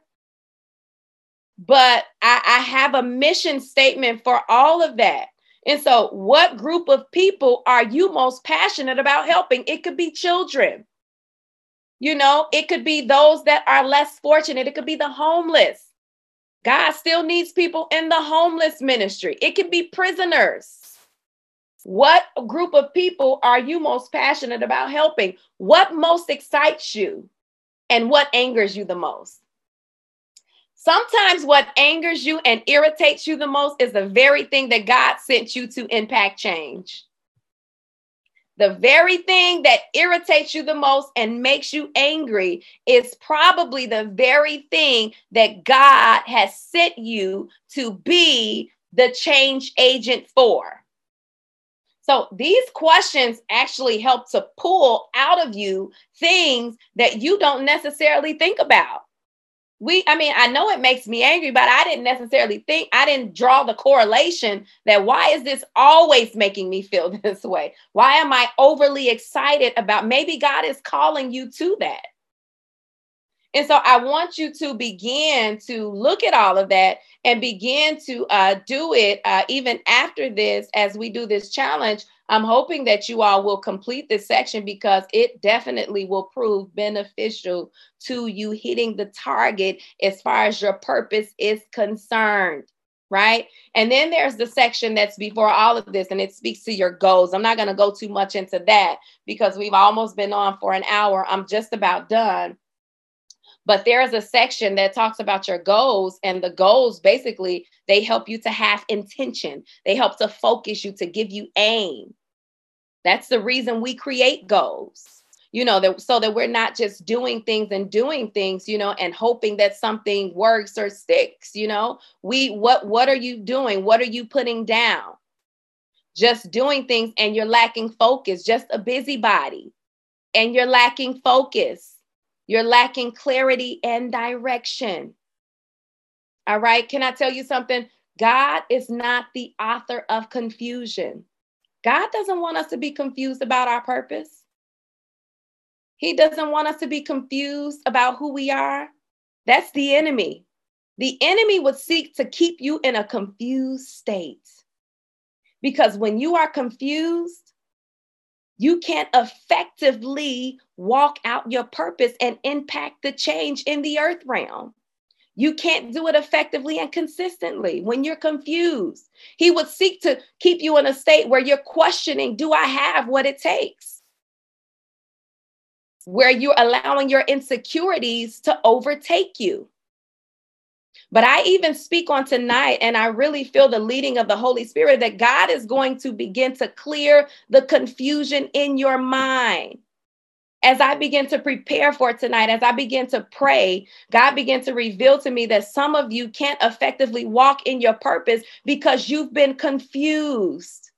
But I, I have a mission statement for all of that. And so, what group of people are you most passionate about helping? It could be children. You know, it could be those that are less fortunate. It could be the homeless. God still needs people in the homeless ministry. It could be prisoners. What group of people are you most passionate about helping? What most excites you? And what angers you the most? Sometimes what angers you and irritates you the most is the very thing that God sent you to impact change. The very thing that irritates you the most and makes you angry is probably the very thing that God has sent you to be the change agent for. So these questions actually help to pull out of you things that you don't necessarily think about we i mean i know it makes me angry but i didn't necessarily think i didn't draw the correlation that why is this always making me feel [LAUGHS] this way? Why am i overly excited about maybe god is calling you to that and so i want you to begin to look at all of that and begin to uh, do it uh, even after this as we do this challenge I'm hoping that you all will complete this section because it definitely will prove beneficial to you hitting the target as far as your purpose is concerned. Right. And then there's the section that's before all of this, and it speaks to your goals. I'm not going to go too much into that because we've almost been on for an hour. I'm just about done but there's a section that talks about your goals and the goals basically they help you to have intention they help to focus you to give you aim that's the reason we create goals. You know, that so that we're not just doing things and doing things, you know, and hoping that something works or sticks, you know. We what what are you doing? What are you putting down? Just doing things and you're lacking focus, just a busybody. And you're lacking focus. You're lacking clarity and direction. All right. Can I tell you something? God is not the author of confusion. God doesn't want us to be confused about our purpose. He doesn't want us to be confused about who we are. That's the enemy. The enemy would seek to keep you in a confused state. Because when you are confused, you can't effectively walk out your purpose and impact the change in the earth realm. You can't do it effectively and consistently when you're confused. He would seek to keep you in a state where you're questioning Do I have what it takes? Where you're allowing your insecurities to overtake you. But I even speak on tonight, and I really feel the leading of the Holy Spirit that God is going to begin to clear the confusion in your mind. As I begin to prepare for tonight, as I begin to pray, God began to reveal to me that some of you can't effectively walk in your purpose because you've been confused.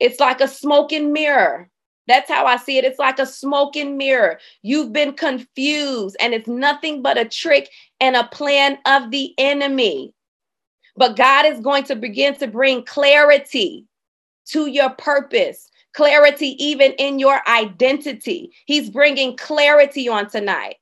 It's like a smoking mirror. That's how I see it. It's like a smoking mirror. You've been confused, and it's nothing but a trick and a plan of the enemy. But God is going to begin to bring clarity to your purpose, clarity even in your identity. He's bringing clarity on tonight.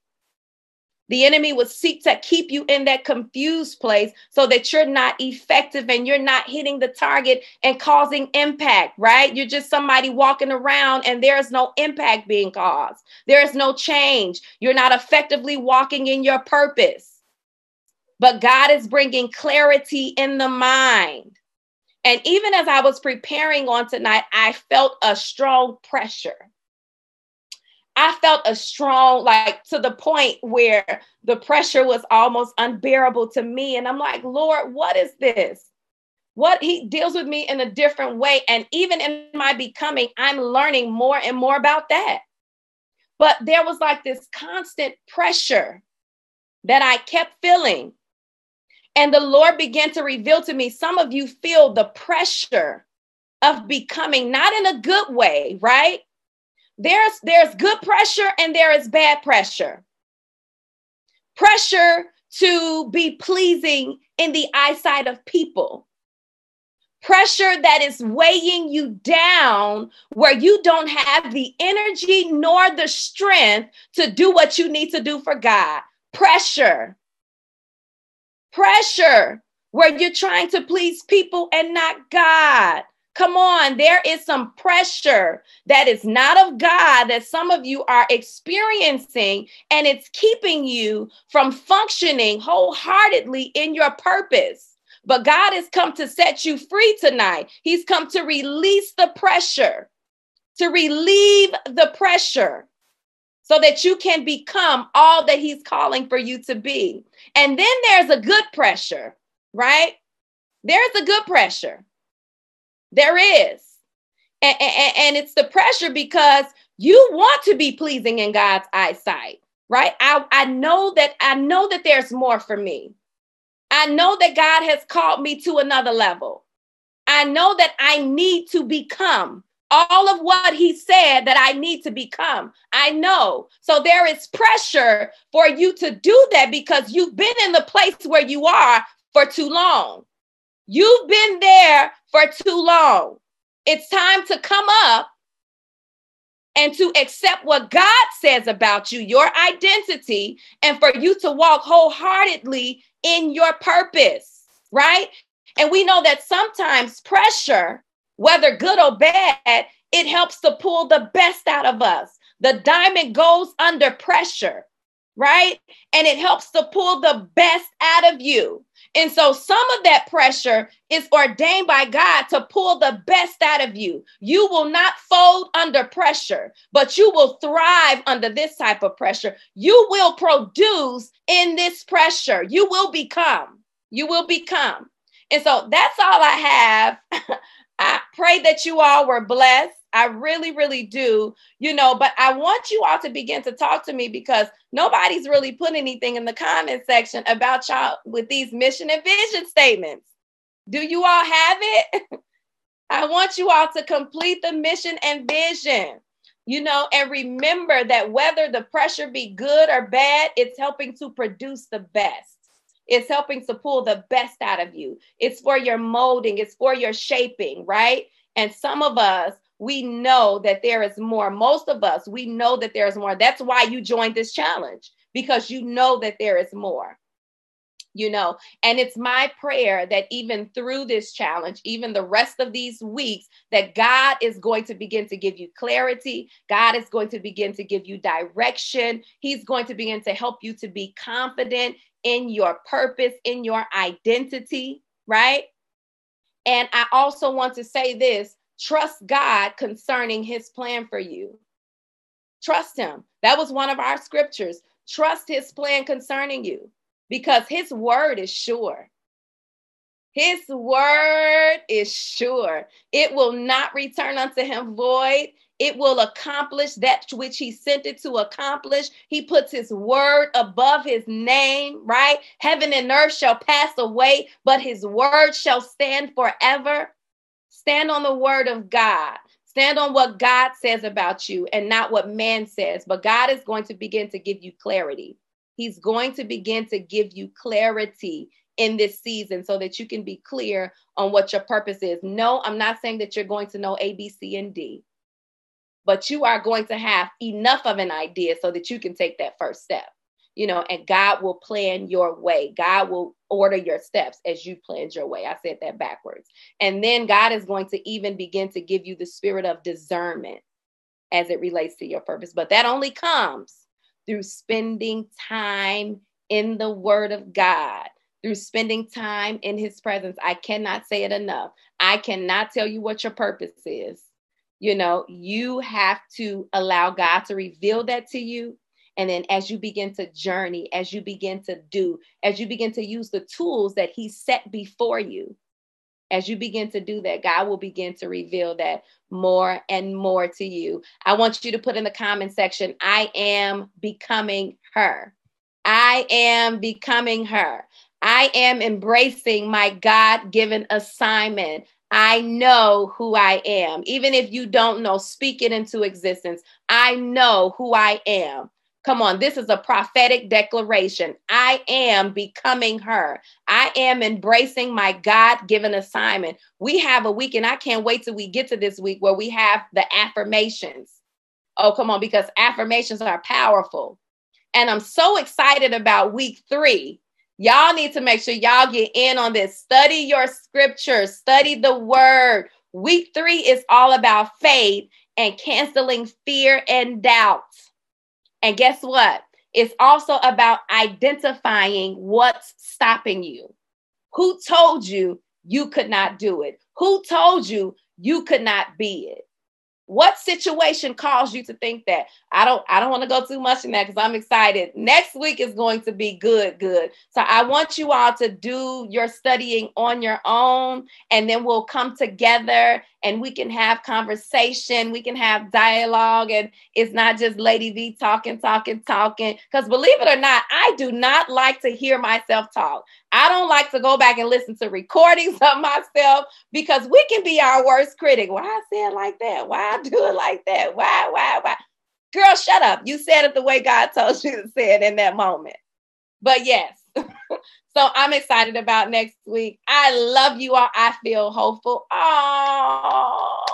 The enemy will seek to keep you in that confused place so that you're not effective and you're not hitting the target and causing impact, right? You're just somebody walking around and there's no impact being caused. There's no change. You're not effectively walking in your purpose. But God is bringing clarity in the mind. And even as I was preparing on tonight, I felt a strong pressure I felt a strong, like to the point where the pressure was almost unbearable to me. And I'm like, Lord, what is this? What he deals with me in a different way. And even in my becoming, I'm learning more and more about that. But there was like this constant pressure that I kept feeling. And the Lord began to reveal to me some of you feel the pressure of becoming, not in a good way, right? There's there's good pressure and there is bad pressure. Pressure to be pleasing in the eyesight of people. Pressure that is weighing you down where you don't have the energy nor the strength to do what you need to do for God. Pressure. Pressure where you're trying to please people and not God Come on, there is some pressure that is not of God that some of you are experiencing, and it's keeping you from functioning wholeheartedly in your purpose. But God has come to set you free tonight. He's come to release the pressure, to relieve the pressure so that you can become all that He's calling for you to be. And then there's a good pressure, right? There's a good pressure. There is. And, and, and, it's the pressure because you want to be pleasing in God's eyesight, right? I, I know that I know that there's more for me. I know that God has called me to another level. I know that I need to become all of what he said that I need to become. I know. So there is pressure for you to do that because you've been in the place where you are for too long. You've been there for too long. It's time to come up and to accept what God says about you, your identity, and for you to walk wholeheartedly in your purpose, right? And we know that sometimes pressure, whether good or bad, it helps to pull the best out of us. The diamond goes under pressure, right? And it helps to pull the best out of you. And so some of that pressure is ordained by God to pull the best out of you. You will not fold under pressure, but you will thrive under this type of pressure. You will produce in this pressure. You will become. You will become. And so that's all I have. [LAUGHS] I pray that you all were blessed. I really, really do, you know, but I want you all to begin to talk to me because nobody's really put anything in the comment section about y'all with these mission and vision statements. Do you all have it? [LAUGHS] I want you all to complete the mission and vision, you know, and remember that whether the pressure be good or bad, it's helping to produce the best. It's helping to pull the best out of you. It's for your molding, it's for your shaping, right? And some of us, we know that there is more. Most of us, we know that there is more. That's why you joined this challenge because you know that there is more. you know and it's my prayer that even through this challenge even the rest of these weeks that god is going to begin to give you clarity god is going to begin to give you direction he's going to begin to help you to be confident in your purpose in your identity right and i also want to say this trust god concerning his plan for you trust him that was one of our scriptures trust his plan concerning you because his word is sure. His word is sure. It will not return unto him void. It will accomplish that which he sent it to accomplish. He puts his word above his name, right? Heaven and earth shall pass away, but his word shall stand forever. Stand on the word of God. Stand on what God says about you and not what man says. But God is going to begin to give you clarity. He's going to begin to give you clarity in this season so that you can be clear on what your purpose is. No, I'm not saying that you're going to know A, B, C, and D, but you are going to have enough of an idea so that you can take that first step. You know, and God will plan your way. God will order your steps as you planned your way. I said that backwards. And then God is going to even begin to give you the spirit of discernment as it relates to your purpose. But that only comes through spending time in the Word of God, through spending time in His presence. I cannot say it enough. I cannot tell you what your purpose is. You know, you have to allow God to reveal that to you. And then as you begin to journey, as you begin to do, as you begin to use the tools that He set before you, as you begin to do that, God will begin to reveal that more and more to you. I want you to put in the comment section, I am becoming her. I am becoming her. I am embracing my God given assignment. I know who I am. Even if you don't know, speak it into existence. I know who I am. Come on, this is a prophetic declaration. I am becoming her. I am embracing my God given assignment. We have a week, and I can't wait till we get to this week where we have the affirmations. Oh, come on, because affirmations are powerful. And I'm so excited about week three. Y'all need to make sure y'all get in on this. Study your scriptures, study the word. Week three is all about faith and canceling fear and doubt. And guess what? It's also about identifying what's stopping you. Who told you you could not do it? Who told you you could not be it? What situation caused you to think that? I don't I don't want to go too much in that because I'm excited. Next week is going to be good, good. So I want you all to do your studying on your own, and then we'll come together and we can have conversation, we can have dialogue, and it's not just Lady V talking, talking, talking. Because believe it or not, I do not like to hear myself talk. I don't like to go back and listen to recordings [LAUGHS] of myself because we can be our worst critic. Why I say it like that? Why I do it like that? Why, why, why? Girl, shut up. You said it the way God [LAUGHS] told you to say it in that moment. But yes. [LAUGHS] so I'm excited about next week. I love you all. I feel hopeful. Oh,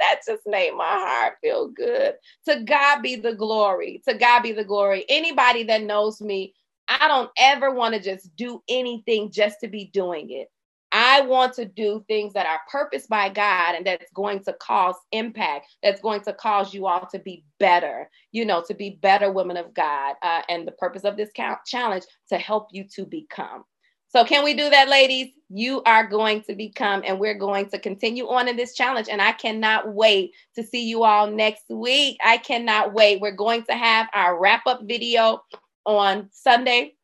that just made my heart feel good. To God be the glory. To God be the glory. Anybody that knows me I don't ever want to just do anything just to be doing it. I want to do things that are purposed by God and that's going to cause impact, that's going to cause you all to be better, you know, to be better women of God. Uh, and the purpose of this challenge to help you to become. So, can we do that, ladies? You are going to become, and we're going to continue on in this challenge. And I cannot wait to see you all next week. I cannot wait. We're going to have our wrap up video on Sunday.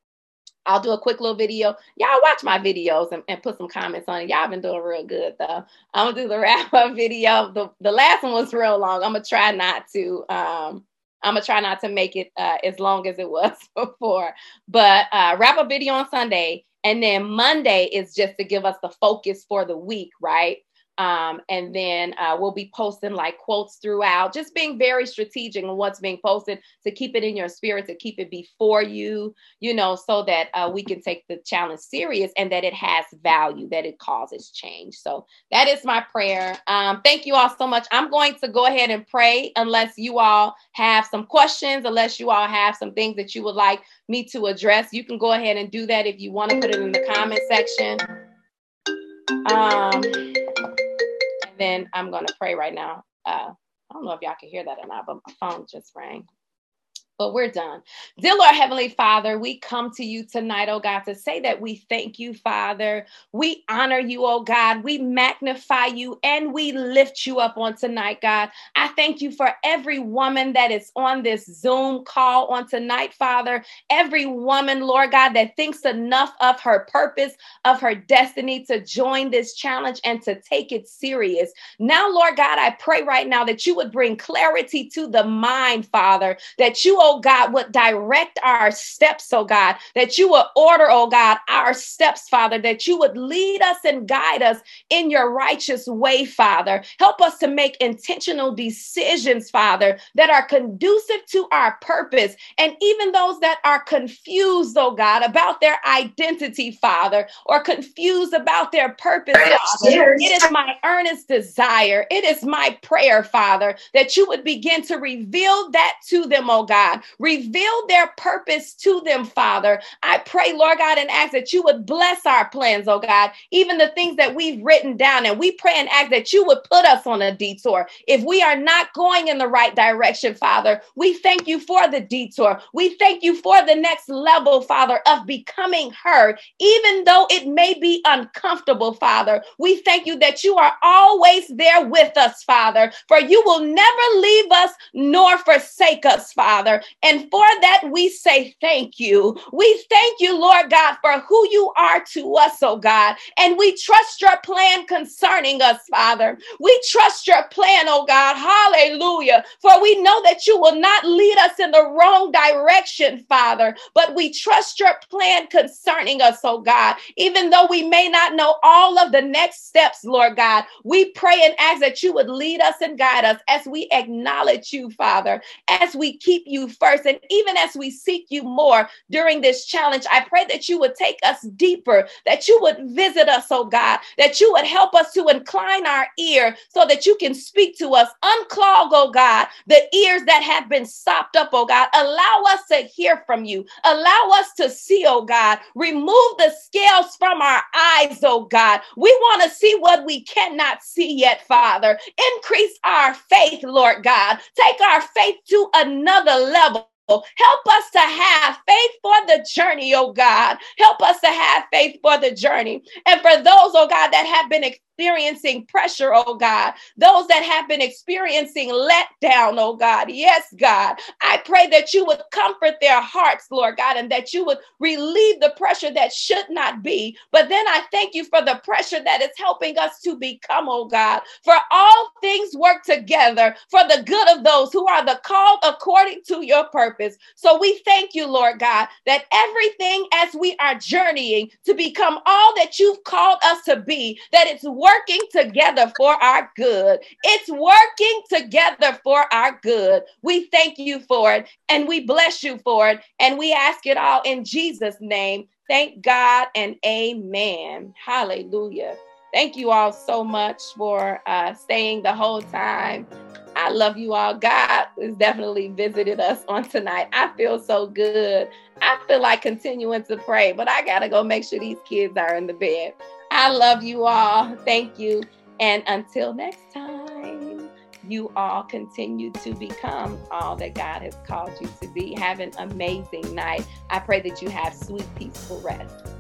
I'll do a quick little video. Y'all watch my videos and, and, put some comments on it. Y'all been doing real good though. I'm gonna do the [LAUGHS] wrap up video. The the last one was real long. I'm gonna try not to um I'm gonna try not to make it uh, as long as it was [LAUGHS] before. But uh, wrap up video on Sunday, and then Monday is just to give us the focus for the week, right? Um, and then uh, we'll be posting like quotes throughout, just being very strategic on what's being posted to keep it in your spirit, to keep it before you, you know, so that uh, we can take the challenge serious and that it has value, that it causes change. So that is my prayer. Um, thank you all so much. I'm going to go ahead and pray unless you all have some questions, unless you all have some things that you would like me to address. You can go ahead and do that if you want to put it in the comment section. Um, then I'm going to pray right now. Uh, I don't know if y'all can hear that or not, but my phone just rang but we're done. Dear Lord Heavenly Father, we come to you tonight, oh God, to say that we thank you, Father. We honor you, oh God. We magnify you and we lift you up on tonight, God. I thank you for every woman that is on this Zoom call on tonight, Father. Every woman, Lord God, that thinks enough of her purpose, of her destiny to join this challenge and to take it serious. Now, Lord God, I pray right now that you would bring clarity to the mind, Father, that you oh Oh God, would direct our steps, oh God, that you would order, oh God, our steps, Father, that you would lead us and guide us in your righteous way, Father. Help us to make intentional decisions, Father, that are conducive to our purpose. And even those that are confused, oh God, about their identity, Father, or confused about their purpose, Father, it is my earnest desire, it is my prayer, Father, that you would begin to reveal that to them, oh God God. Reveal their purpose to them, Father. I pray, Lord God, and ask that you would bless our plans, oh God, even the things that we've written down. And we pray and ask that you would put us on a detour. If we are not going in the right direction, Father, we thank you for the detour. We thank you for the next level, Father, of becoming heard, even though it may be uncomfortable, Father. We thank you that you are always there with us, Father, for you will never leave us nor forsake us, Father. And for that, we say thank you. We thank you, Lord God, for who you are to us, oh God. And we trust your plan concerning us, Father. We trust your plan, oh God. Hallelujah. For we know that you will not lead us in the wrong direction, Father, but we trust your plan concerning us, oh God. Even though we may not know all of the next steps, Lord God, we pray and ask that you would lead us and guide us as we acknowledge you, Father, as we keep you first. And even as we seek you more during this challenge, I pray that you would take us deeper, that you would visit us, oh God, that you would help us to incline our ear so that you can speak to us. Unclog, oh God, the ears that have been stopped up, oh God. Allow us to hear from you. Allow us to see, oh God. Remove the scales from our eyes, oh God. We want to see what we cannot see yet, Father. Increase our faith, Lord God. Take our faith to another level double. Help us to have faith for the journey, oh God. Help us to have faith for the journey. And for those, oh God, that have been experiencing pressure, oh God, those that have been experiencing letdown, oh God. Yes, God. I pray that you would comfort their hearts, Lord God, and that you would relieve the pressure that should not be. But then I thank you for the pressure that is helping us to become, oh God. For all things work together for the good of those who are the called according to your purpose. So we thank you, Lord God, that everything as we are journeying to become all that you've called us to be, that it's working together for our good. It's working together for our good. We thank you for it and we bless you for it. And we ask it all in Jesus' name. Thank God and amen. Hallelujah. Thank you all so much for uh, staying the whole time. I love you all. God has definitely visited us on tonight. I feel so good. I feel like continuing to pray, but I got to go make sure these kids are in the bed. I love you all. Thank you. And until next time, you all continue to become all that God has called you to be. Have an amazing night. I pray that you have sweet, peaceful rest.